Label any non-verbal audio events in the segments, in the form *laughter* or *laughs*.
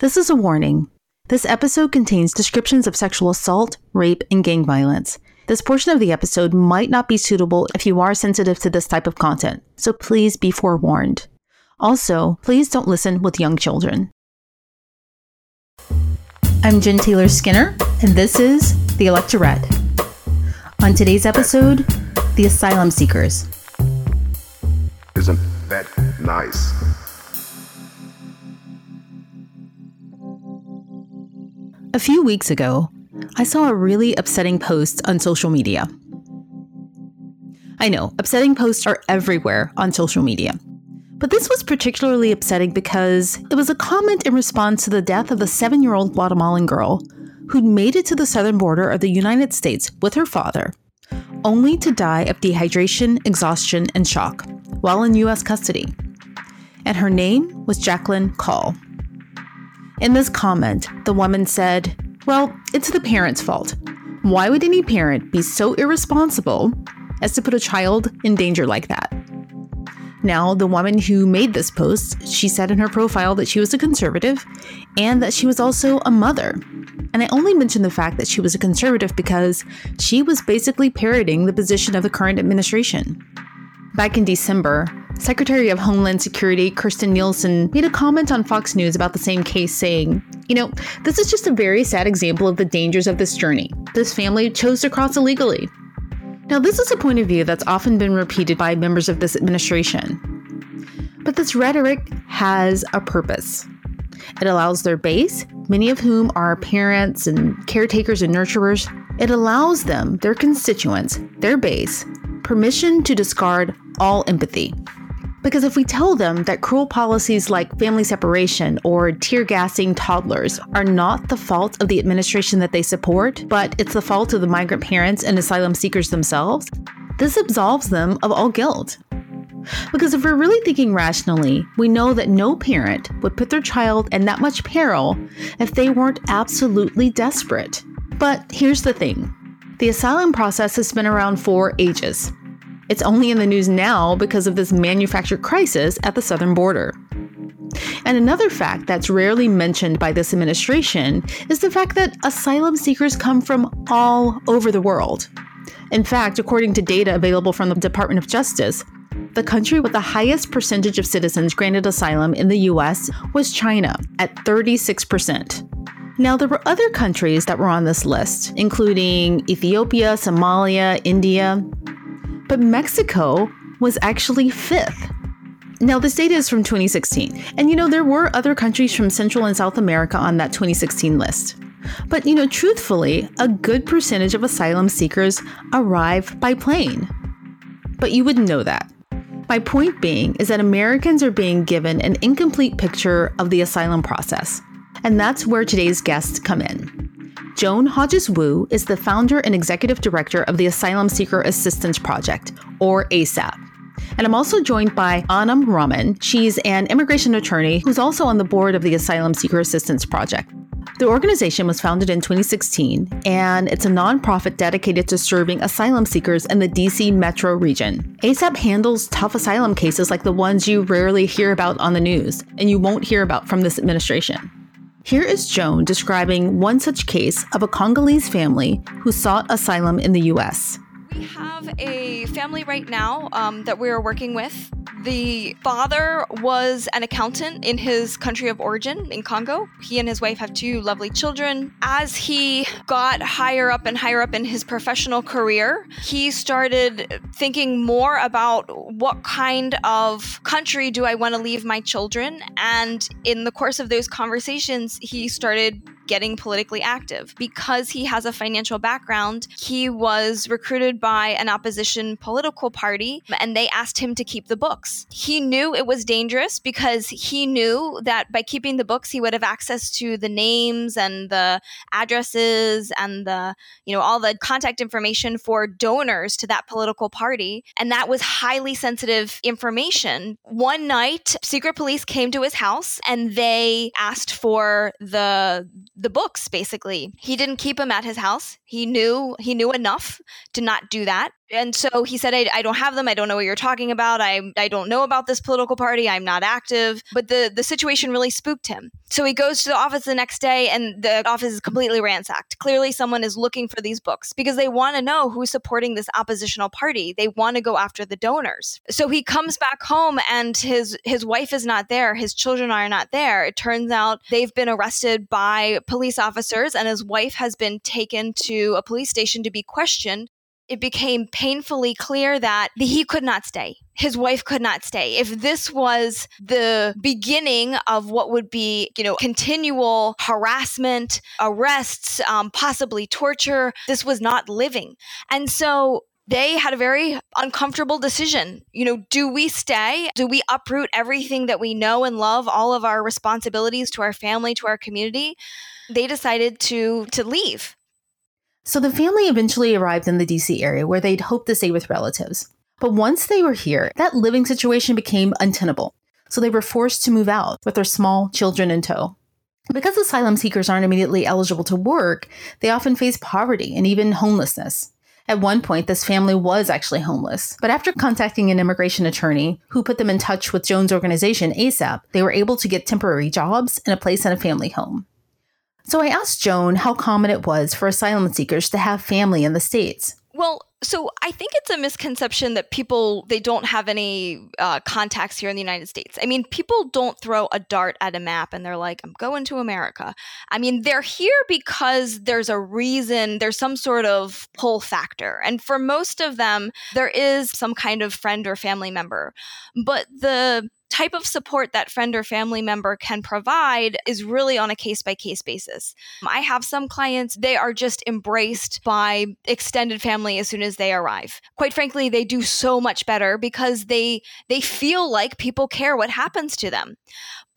This is a warning. This episode contains descriptions of sexual assault, rape, and gang violence. This portion of the episode might not be suitable if you are sensitive to this type of content, so please be forewarned. Also, please don't listen with young children. I'm Jen Taylor Skinner, and this is The Electorette. On today's episode, The Asylum Seekers. Isn't that nice? A few weeks ago, I saw a really upsetting post on social media. I know, upsetting posts are everywhere on social media. But this was particularly upsetting because it was a comment in response to the death of a seven year old Guatemalan girl who'd made it to the southern border of the United States with her father, only to die of dehydration, exhaustion, and shock while in U.S. custody. And her name was Jakelin Caal. In this comment, the woman said, Well, it's the parent's fault. Why would any parent be so irresponsible as to put a child in danger like that? Now, the woman who made this post, she said in her profile that she was a conservative and that she was also a mother. And I only mention the fact that she was a conservative because she was basically parroting the position of the current administration. Back in December, Secretary of Homeland Security Kirstjen Nielsen made a comment on Fox News about the same case, saying, You know, this is just a very sad example of the dangers of this journey. This family chose to cross illegally. Now, this is a point of view that's often been repeated by members of this administration. But this rhetoric has a purpose. It allows their base, many of whom are parents and caretakers and nurturers, it allows them, their constituents, their base, permission to discard all empathy. Because if we tell them that cruel policies like family separation or tear gassing toddlers are not the fault of the administration that they support, but it's the fault of the migrant parents and asylum seekers themselves, this absolves them of all guilt. Because if we're really thinking rationally, we know that no parent would put their child in that much peril if they weren't absolutely desperate. But here's the thing the asylum process has been around for ages. It's only in the news now because of this manufactured crisis at the southern border. And another fact that's rarely mentioned by this administration is the fact that asylum seekers come from all over the world. In fact, according to data available from the Department of Justice, the country with the highest percentage of citizens granted asylum in the US was China at 36%. Now, there were other countries that were on this list, including Ethiopia, Somalia, India, but Mexico was actually fifth. Now, this data is from 2016. And you know, there were other countries from Central and South America on that 2016 list. But you know, truthfully, a good percentage of asylum seekers arrive by plane. But you wouldn't know that. My point being is that Americans are being given an incomplete picture of the asylum process. And that's where today's guests come in. Joan Hodges Wu is the founder and executive director of the Asylum Seeker Assistance Project, or ASAP. And I'm also joined by Anam Rahman. She's an immigration attorney who's also on the board of the Asylum Seeker Assistance Project. The organization was founded in 2016, and it's a nonprofit dedicated to serving asylum seekers in the DC metro region. ASAP handles tough asylum cases like the ones you rarely hear about on the news, and you won't hear about from this administration. Here is Joan describing one such case of a Congolese family who sought asylum in the US. We have a family right now um, that we are working with. The father was an accountant in his country of origin in Congo. He and his wife have two lovely children. As he got higher up and higher up in his professional career, he started thinking more about what kind of country do I want to leave my children. And in the course of those conversations, he started getting politically active. Because he has a financial background, he was recruited by an opposition political party and they asked him to keep the books. He knew it was dangerous because he knew that by keeping the books, he would have access to the names and the addresses and the, you know, all the contact information for donors to that political party. And that was highly sensitive information. One night, secret police came to his house and they asked for the the books basically. He didn't keep them at his house. He knew he knew enough to not do that. And so he said, I, I, don't have them. I don't know what you're talking about. I, I don't know about this political party. I'm not active. But the, the situation really spooked him. So he goes to the office the next day, and the office is completely ransacked. Clearly, someone is looking for these books because they want to know who's supporting this oppositional party. They want to go after the donors. So he comes back home, and his, his wife is not there. His children are not there. It turns out they've been arrested by police officers, and his wife has been taken to a police station to be questioned it became painfully clear that he could not stay. His wife could not stay. If this was the beginning of what would be, you know, continual harassment, arrests, um, possibly torture, this was not living. And so they had a very uncomfortable decision. You know, do we stay? Do we uproot everything that we know and love, all of our responsibilities to our family, to our community? They decided to to leave. So the family eventually arrived in the DC area where they'd hoped to stay with relatives. But once they were here, that living situation became untenable. So they were forced to move out with their small children in tow. Because asylum seekers aren't immediately eligible to work, they often face poverty and even homelessness. At one point, this family was actually homeless, but after contacting an immigration attorney who put them in touch with Joan's organization, ASAP, they were able to get temporary jobs and a place in a family home. So I asked Joan how common it was for asylum seekers to have family in the States. Well, so I think it's a misconception that people they don't have any uh, contacts here in the United States. I mean, people don't throw a dart at a map and they're like, "I'm going to America." I mean, they're here because there's a reason. There's some sort of pull factor, and for most of them, there is some kind of friend or family member. But the type of support that friend or family member can provide is really on a case by case basis. I have some clients, they are just embraced by extended family as soon as they arrive. Quite frankly, they do so much better because they they feel like people care what happens to them.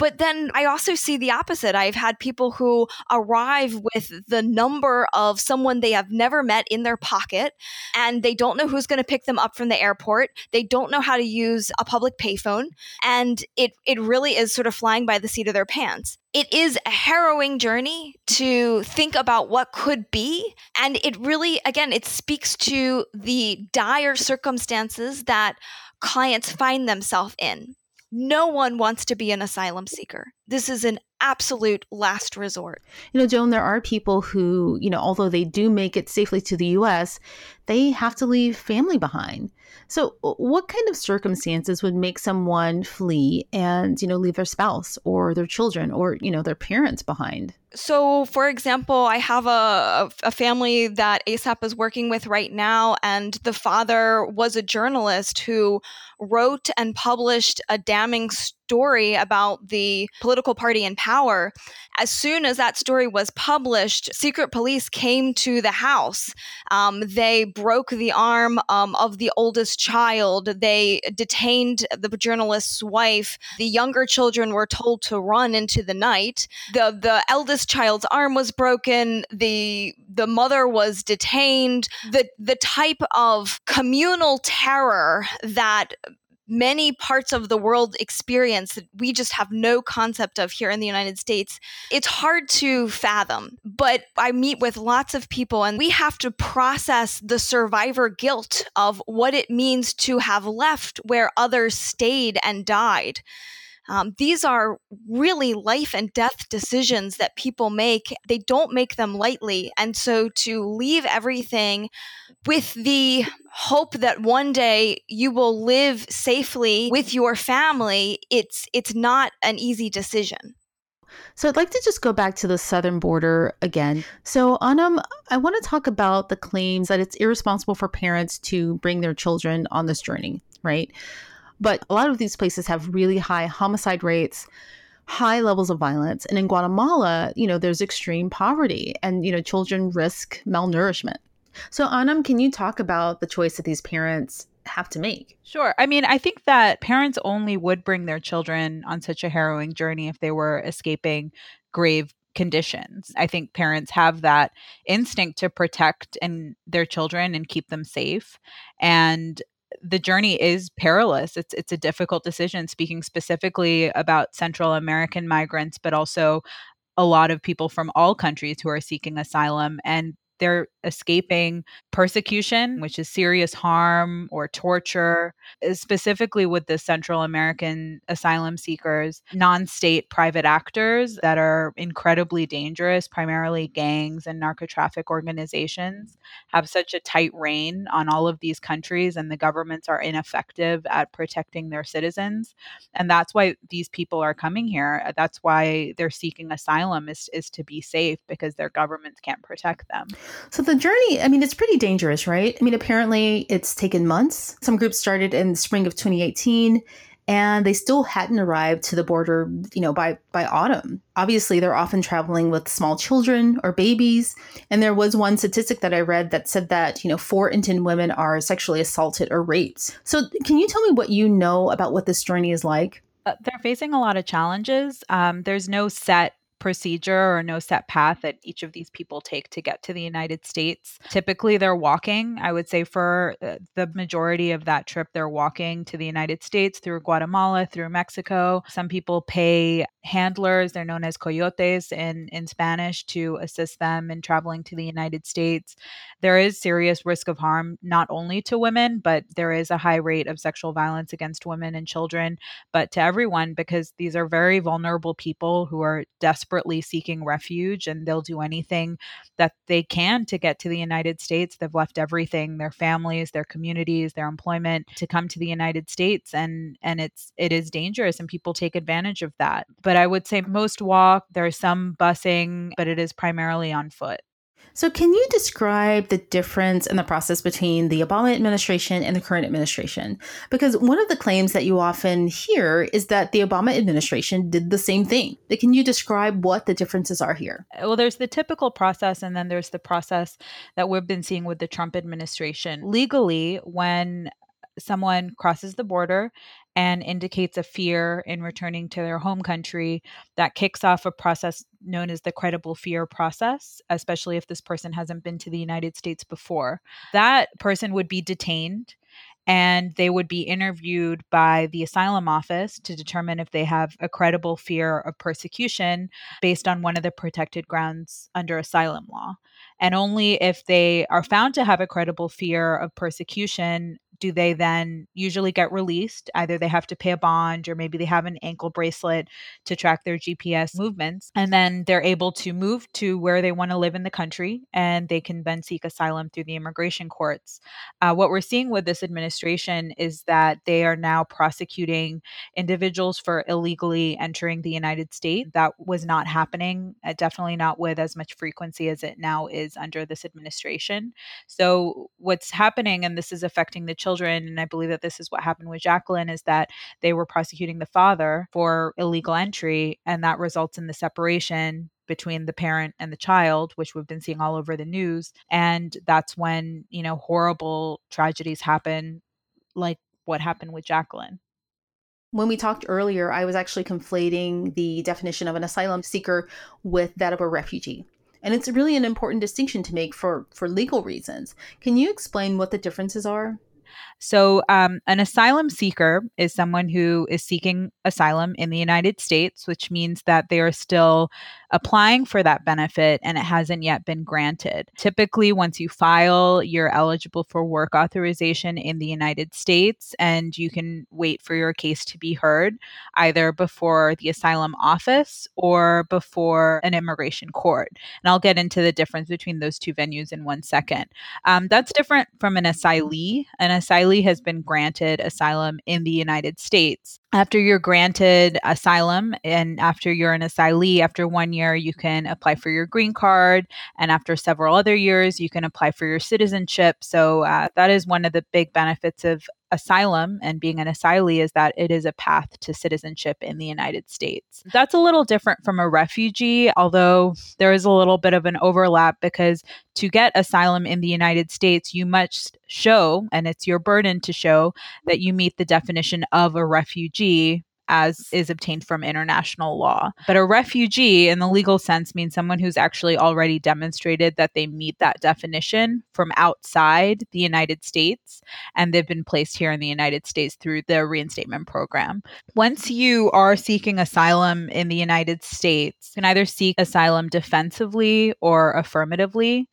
But then I also see the opposite. I've had people who arrive with the number of someone they have never met in their pocket and they don't know who's going to pick them up from the airport. They don't know how to use a public payphone. And it, it really is sort of flying by the seat of their pants it is a harrowing journey to think about what could be. And it really, again, it speaks to the dire circumstances that clients find themselves in. No one wants to be an asylum seeker. This is an absolute last resort. You know, Joan, there are people who, you know, although they do make it safely to the US, they have to leave family behind. So, uh, what kind of circumstances would make someone flee and, you know, leave their spouse or their children or, you know, their parents behind? So, for example, I have a, a family that ASAP is working with right now, and the father was a journalist who wrote and published a damning story about the political party in power. As soon as that story was published, secret police came to the house. Um, they broke the arm um, of the oldest child. They detained the journalist's wife. The younger children were told to run into the night. The the eldest child's arm was broken. The the mother was detained. The the type of communal terror that many parts of the world experience that we just have no concept of here in the United States. It's hard to fathom, but I meet with lots of people and we have to process the survivor guilt of what it means to have left where others stayed and died. Um, these are really life and death decisions that people make. They don't make them lightly. And so to leave everything with the hope that one day you will live safely with your family, it's it's not an easy decision. So I'd like to just go back to the southern border again. So Anam, I want to talk about the claims that it's irresponsible for parents to bring their children on this journey, right? But a lot of these places have really high homicide rates, high levels of violence. And in Guatemala, you know, there's extreme poverty and, you know, children risk malnourishment. So, Anam, can you talk about the choice that these parents have to make? Sure. I mean, I think that parents only would bring their children on such a harrowing journey if they were escaping grave conditions. I think parents have that instinct to protect and their children and keep them safe. And the journey is perilous. It's it's a difficult decision speaking specifically about Central American migrants but also a lot of people from all countries who are seeking asylum and there escaping persecution, which is serious harm or torture, uh, specifically with the Central American asylum seekers, non state private actors that are incredibly dangerous, primarily gangs and narco traffic organizations, have such a tight rein on all of these countries, and the governments are ineffective at protecting their citizens. And that's why these people are coming here. That's why they're seeking asylum is, is to be safe because their governments can't protect them. So the journey, I mean, it's pretty dangerous, right? I mean, apparently it's taken months. Some groups started in the spring of 2018 and they still hadn't arrived to the border, you know, by by autumn. Obviously, they're often traveling with small children or babies, and there was one statistic that I read that said that, you know, 4 in 10 women are sexually assaulted or raped. So, can you tell me what you know about what this journey is like? Uh, they're facing a lot of challenges. Um, there's no set procedure or no set path that each of these people take to get to the United States. Typically, they're walking. I would say for uh, the majority of that trip, they're walking to the United States through Guatemala, through Mexico. Some people pay handlers, they're known as coyotes in, in Spanish, to assist them in traveling to the United States. There is serious risk of harm, not only to women, but there is a high rate of sexual violence against women and children, but to everyone because these are very vulnerable people who are desperate desperately seeking refuge and they'll do anything that they can to get to the United States. They've left everything, their families, their communities, their employment to come to the United States and and it's it is dangerous and people take advantage of that. But I would say most walk, there's some busing, but it is primarily on foot. So, can you describe the difference in the process between the Obama administration and the current administration? Because one of the claims that you often hear is that the Obama administration did the same thing. But can you describe what the differences are here? Uh, well, there's the typical process, and then there's the process that we've been seeing with the Trump administration. Legally, when someone crosses the border and indicates a fear in returning to their home country that kicks off a process known as the credible fear process, especially if this person hasn't been to the United States before. That person would be detained and they would be interviewed by the asylum office to determine if they have a credible fear of persecution based on one of the protected grounds under asylum law. And only if they are found to have a credible fear of persecution do they then usually get released? Either they have to pay a bond or maybe they have an ankle bracelet to track their GPS movements. And then they're able to move to where they want to live in the country and they can then seek asylum through the immigration courts. Uh, what we're seeing with this administration is that they are now prosecuting individuals for illegally entering the United States. That was not happening, uh, definitely not with as much frequency as it now is under this administration. So, what's happening, and this is affecting the children children, and I believe that this is what happened with Jakelin, is that they were prosecuting the father for illegal entry, and that results in the separation between the parent and the child, which we've been seeing all over the news. And that's when, you know, horrible tragedies happen, like what happened with Jakelin. When we talked earlier, I was actually conflating the definition of an asylum seeker with that of a refugee. And it's really an important distinction to make for, for legal reasons. Can you explain what the differences are? So, um, an asylum seeker is someone who is seeking asylum in the United States, which means that they are still applying for that benefit and it hasn't yet been granted. Typically, once you file, you're eligible for work authorization in the United States and you can wait for your case to be heard either before the asylum office or before an immigration court. And I'll get into the difference between those two venues in one second. Um, that's different from an asylee. An asylee has been granted asylum in the United States. After you're granted asylum and after you're an asylee, after one year, you can apply for your green card. And after several other years, you can apply for your citizenship. So uh, that is one of the big benefits of asylum and being an asylee is that it is a path to citizenship in the United States. That's a little different from a refugee, although there is a little bit of an overlap because to get asylum in the United States, you must show, and it's your burden to show, that you meet the definition of a refugee as is obtained from international law. But a refugee, in the legal sense, means someone who's actually already demonstrated that they meet that definition from outside the United States and they've been placed here in the United States through the resettlement program. Once you are seeking asylum in the United States, you can either seek asylum defensively or affirmatively.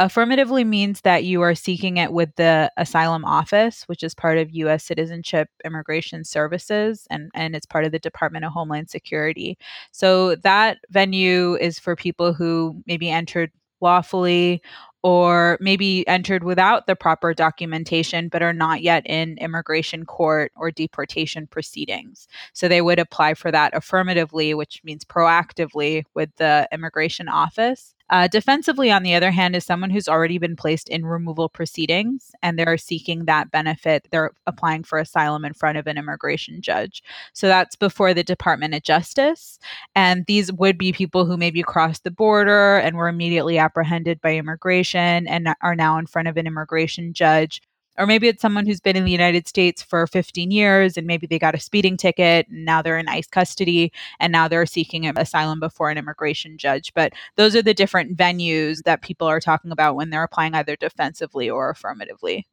Affirmatively means that you are seeking it with the asylum office, which is part of U.S. Citizenship Immigration Services, and, and it's part of the Department of Homeland Security. So that venue is for people who maybe entered lawfully or maybe entered without the proper documentation but are not yet in immigration court or deportation proceedings. So they would apply for that affirmatively, which means proactively with the immigration office. Uh, defensively, on the other hand, is someone who's already been placed in removal proceedings and they're seeking that benefit. They're applying for asylum in front of an immigration judge. So that's before the Department of Justice. And these would be people who maybe crossed the border and were immediately apprehended by immigration and are now in front of an immigration judge or maybe it's someone who's been in the United States for 15 years and maybe they got a speeding ticket and now they're in ICE custody and now they're seeking asylum before an immigration judge. But those are the different venues that people are talking about when they're applying either defensively or affirmatively.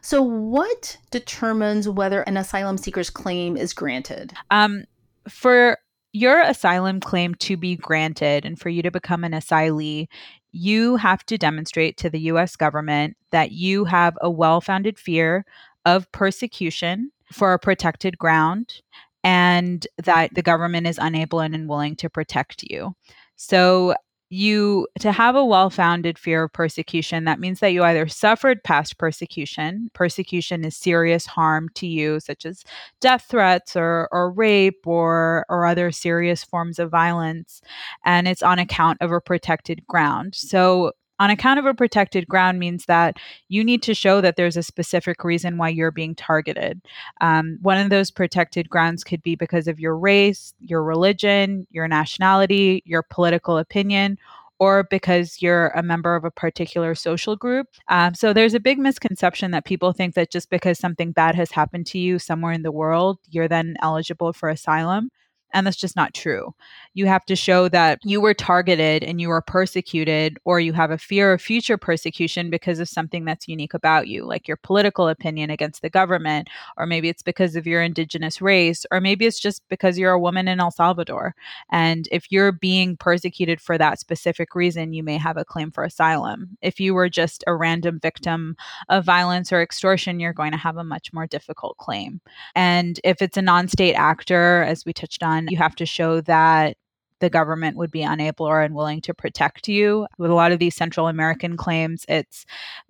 So, what determines whether an asylum seeker's claim is granted? Um, for your asylum claim to be granted and for you to become an asylee, you have to demonstrate to the US government that you have a well founded fear of persecution for a protected ground and that the government is unable and unwilling to protect you. So, you to have a well-founded fear of persecution that means that you either suffered past persecution persecution is serious harm to you such as death threats or, or rape or or other serious forms of violence and it's on account of a protected ground. So on account of a protected ground means that you need to show that there's a specific reason why you're being targeted. Um, one of those protected grounds could be because of your race, your religion, your nationality, your political opinion, or because you're a member of a particular social group. Um, so there's a big misconception that people think that just because something bad has happened to you somewhere in the world, you're then eligible for asylum. And that's just not true. You have to show that you were targeted and you were persecuted, or you have a fear of future persecution because of something that's unique about you, like your political opinion against the government, or maybe it's because of your indigenous race, or maybe it's just because you're a woman in El Salvador. And if you're being persecuted for that specific reason, you may have a claim for asylum. If you were just a random victim of violence or extortion, you're going to have a much more difficult claim. And if it's a non state actor, as we touched on, you have to show that the government would be unable or unwilling to protect you. With a lot of these Central American claims, it's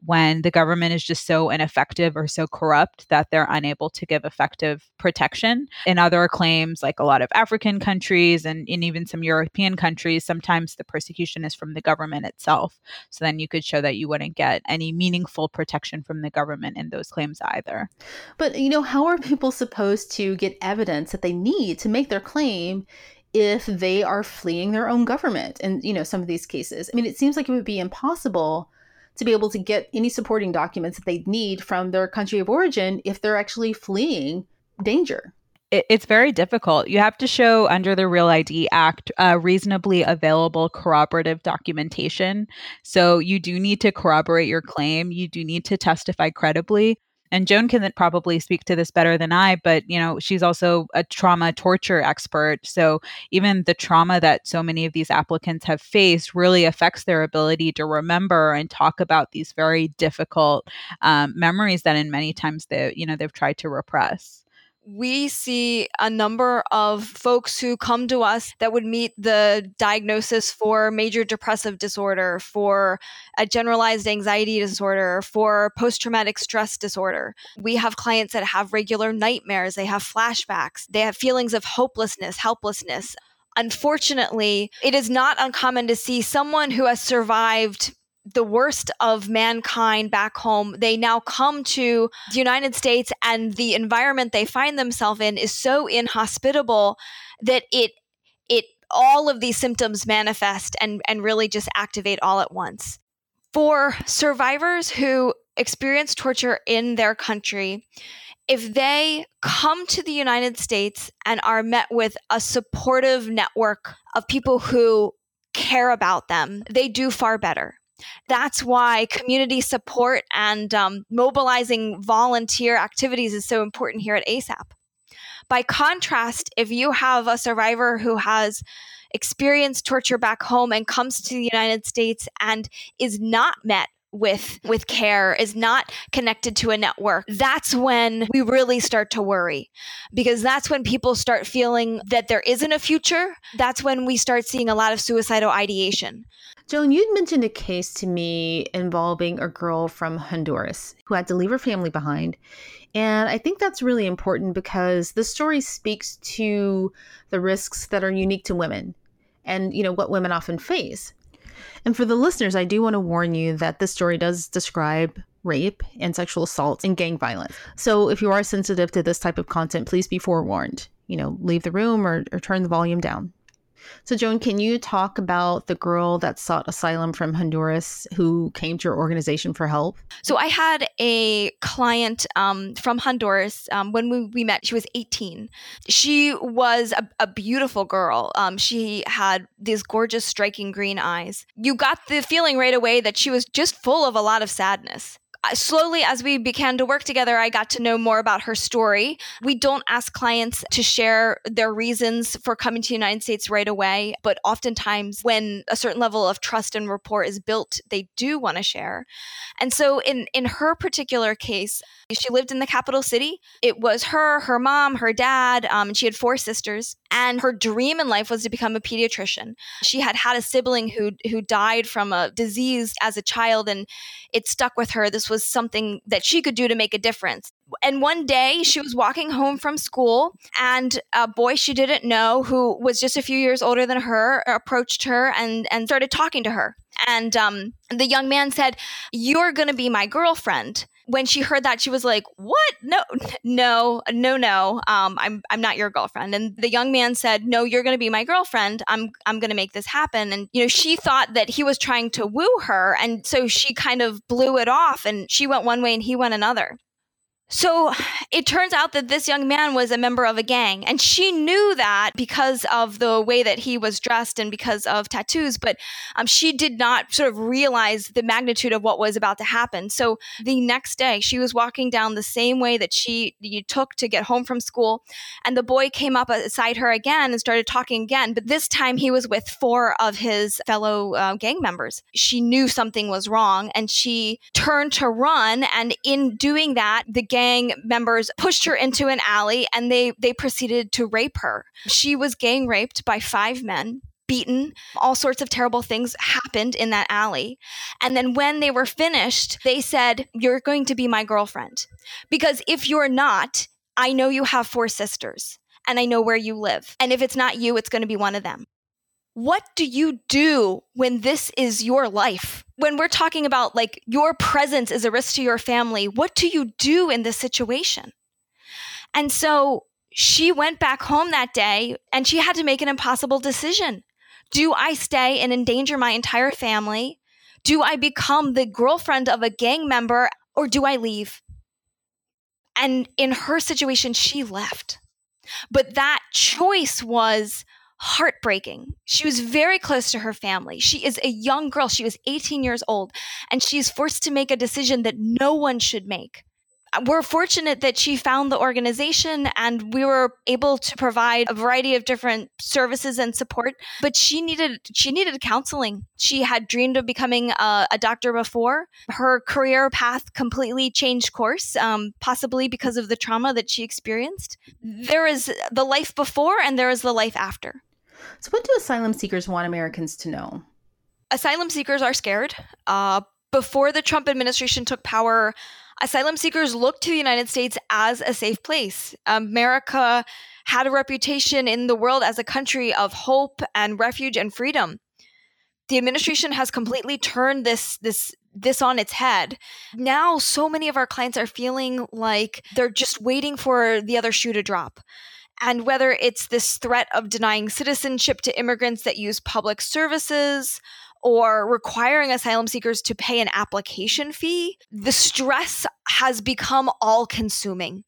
when the government is just so ineffective or so corrupt that they're unable to give effective protection. In other claims, like a lot of African countries and in even some European countries, sometimes the persecution is from the government itself. So then you could show that you wouldn't get any meaningful protection from the government in those claims either. But, you know, how are people supposed to get evidence that they need to make their claim if they are fleeing their own government and you know some of these cases i mean it seems like it would be impossible to be able to get any supporting documents that they need from their country of origin if they're actually fleeing danger it's very difficult. You have to show under the Real ID Act uh, reasonably available corroborative documentation. So you do need to corroborate your claim. You do need to testify credibly and Joan can probably speak to this better than I, but you know, she's also a trauma torture expert. So even the trauma that so many of these applicants have faced really affects their ability to remember and talk about these very difficult um, memories that in many times they, you know, they've tried to repress we see a number of folks who come to us that would meet the diagnosis for major depressive disorder, for a generalized anxiety disorder, for post traumatic stress disorder. We have clients that have regular nightmares, they have flashbacks, they have feelings of hopelessness, helplessness. Unfortunately, it is not uncommon to see someone who has survived the worst of mankind back home, they now come to the United States and the environment they find themselves in is so inhospitable that it it all of these symptoms manifest and and really just activate all at once. For survivors who experience torture in their country, if they come to the United States and are met with a supportive network of people who care about them, they do far better. That's why community support and um, mobilizing volunteer activities is so important here at ASAP. By contrast, if you have a survivor who has experienced torture back home and comes to the United States and is not met with with care is not connected to a network that's when we really start to worry. Because that's when people start feeling that there isn't a future. That's when we start seeing a lot of suicidal ideation Joan, you'd mentioned a case to me involving a girl from Honduras who had to leave her family behind. And I think that's really important because the story speaks to the risks that are unique to women and, you know, what women often face. And for the listeners, I do want to warn you that this story does describe rape and sexual assault and gang violence. So if you are sensitive to this type of content, please be forewarned. You know, leave the room or, or turn the volume down. So, Joan, can you talk about the girl that sought asylum from Honduras who came to your organization for help? So, I had a client um, from Honduras. Um, when we, we, met, she was 18. She was a, a beautiful girl. Um, she had these gorgeous, striking green eyes. You got the feeling right away that she was just full of a lot of sadness slowly as we began to work together i got to know more about her story. We don't ask clients to share their reasons for coming to the united states right away but oftentimes when a certain level of trust and rapport is built they do want to share. And so in in her particular case she lived in the capital city. It was her her mom her dad um, and she had four sisters and her dream in life was to become a pediatrician she had had a sibling who who died from a disease as a child and it stuck with her this was something that she could do to make a difference. And one day she was walking home from school, and a boy she didn't know, who was just a few years older than her, approached her and, and started talking to her. And um, the young man said, You're going to be my girlfriend when she heard that, she was like, "What? No, no, no, no. Um, I'm I'm not your girlfriend." And the young man said, "No, you're going to be my girlfriend. I'm I'm going to make this happen." And you know, she thought that he was trying to woo her, and so she kind of blew it off, and she went one way and he went another. So it turns out that this young man was a member of a gang, and she knew that because of the way that he was dressed and because of tattoos, but um, she did not sort of realize the magnitude of what was about to happen. So the next day, she was walking down the same way that she took to get home from school, and the boy came up beside her again and started talking again, but this time he was with four of his fellow uh, gang members. She knew something was wrong, and she turned to run, and in doing that, the gang gang members pushed her into an alley and they they proceeded to rape her. She was gang raped by five men beaten. All sorts of terrible things happened in that alley. And then when they were finished, they said, You're going to be my girlfriend. Because if you're not, I know you have four sisters and I know where you live. And if it's not you, it's going to be one of them. What do you do when this is your life? When we're talking about like your presence is a risk to your family, what do you do in this situation? And so she went back home that day and she had to make an impossible decision. Do I stay and endanger my entire family? Do I become the girlfriend of a gang member or do I leave? And in her situation, she left. But that choice was heartbreaking. She was very close to her family. She is a young girl. She was 18 years old, and she's forced to make a decision that no one should make. We're fortunate that she found the organization and we were able to provide a variety of different services and support. But she needed she needed counseling. She had dreamed of becoming a, a doctor before. Her career path completely changed course, um, possibly because of the trauma that she experienced. There is the life before and there is the life after. So, what do asylum seekers want Americans to know? Asylum seekers are scared. Uh, before the Trump administration took power, asylum seekers looked to the United States as a safe place. America had a reputation in the world as a country of hope and refuge and freedom. The administration has completely turned this this this on its head. Now so many of our clients are feeling like they're just waiting for the other shoe to drop. And whether it's this threat of denying citizenship to immigrants that use public services or requiring asylum seekers to pay an application fee, the stress has become all consuming.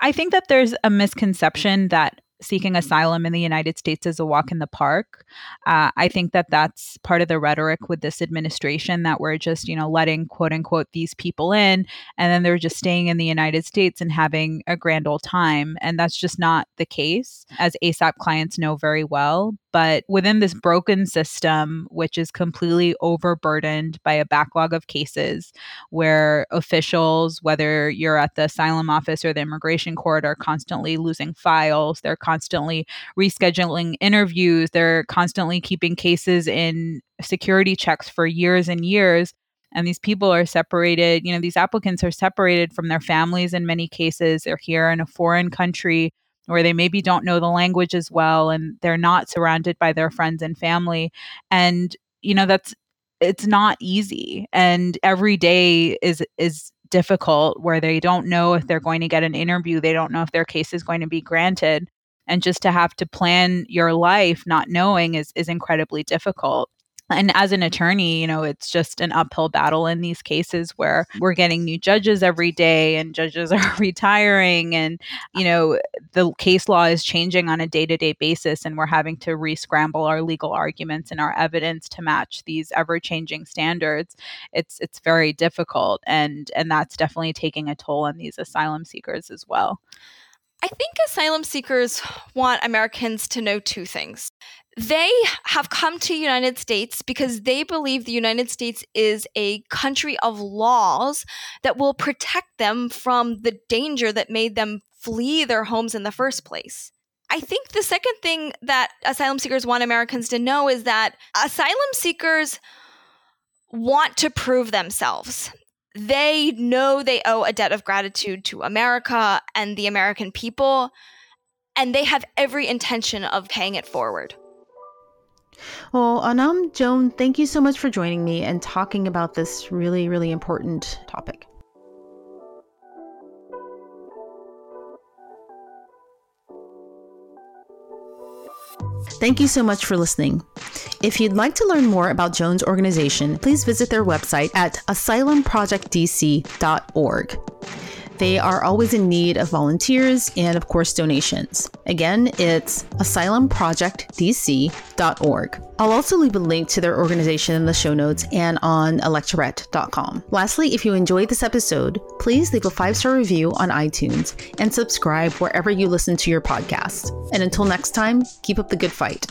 I think that there's a misconception that seeking asylum in the United States is a walk in the park. Uh, I think that that's part of the rhetoric with this administration that we're just, you know, letting quote unquote these people in and then they're just staying in the United States and having a grand old time. And that's just not the case, as ASAP clients know very well But within this broken system, which is completely overburdened by a backlog of cases where officials, whether you're at the asylum office or the immigration court, are constantly losing files, they're constantly rescheduling interviews, they're constantly keeping cases in security checks for years and years and these people are separated you know these applicants are separated from their families in many cases. They're here in a foreign country where they maybe don't know the language as well and they're not surrounded by their friends and family and you know that's it's not easy and every day is is difficult where they don't know if they're going to get an interview they don't know if their case is going to be granted and just to have to plan your life not knowing is is incredibly difficult and as an attorney, you know, it's just an uphill battle in these cases where we're getting new judges every day and judges *laughs* are retiring and, you know, the case law is changing on a day to day basis and we're having to re scramble our legal arguments and our evidence to match these ever changing standards. It's, it's very difficult. And, and that's definitely taking a toll on these asylum seekers as well. I think asylum seekers want Americans to know two things. They have come to United States because they believe the United States is a country of laws that will protect them from the danger that made them flee their homes in the first place. I think the second thing that asylum seekers want Americans to know is that asylum seekers want to prove themselves they know they owe a debt of gratitude to America and the American people, and they have every intention of paying it forward. Well, Anam, Joan, thank you so much for joining me and talking about this really, really important topic. Thank you so much for listening. If you'd like to learn more about Joan's organization, please visit their website at asylumprojectdc.org. They are always in need of volunteers and, of course, donations. Again, it's asylumprojectdc.org. I'll also leave a link to their organization in the show notes and on electorette.com. Lastly, if you enjoyed this episode, please leave a five star review on iTunes and subscribe wherever you listen to your podcast. And until next time, keep up the good fight.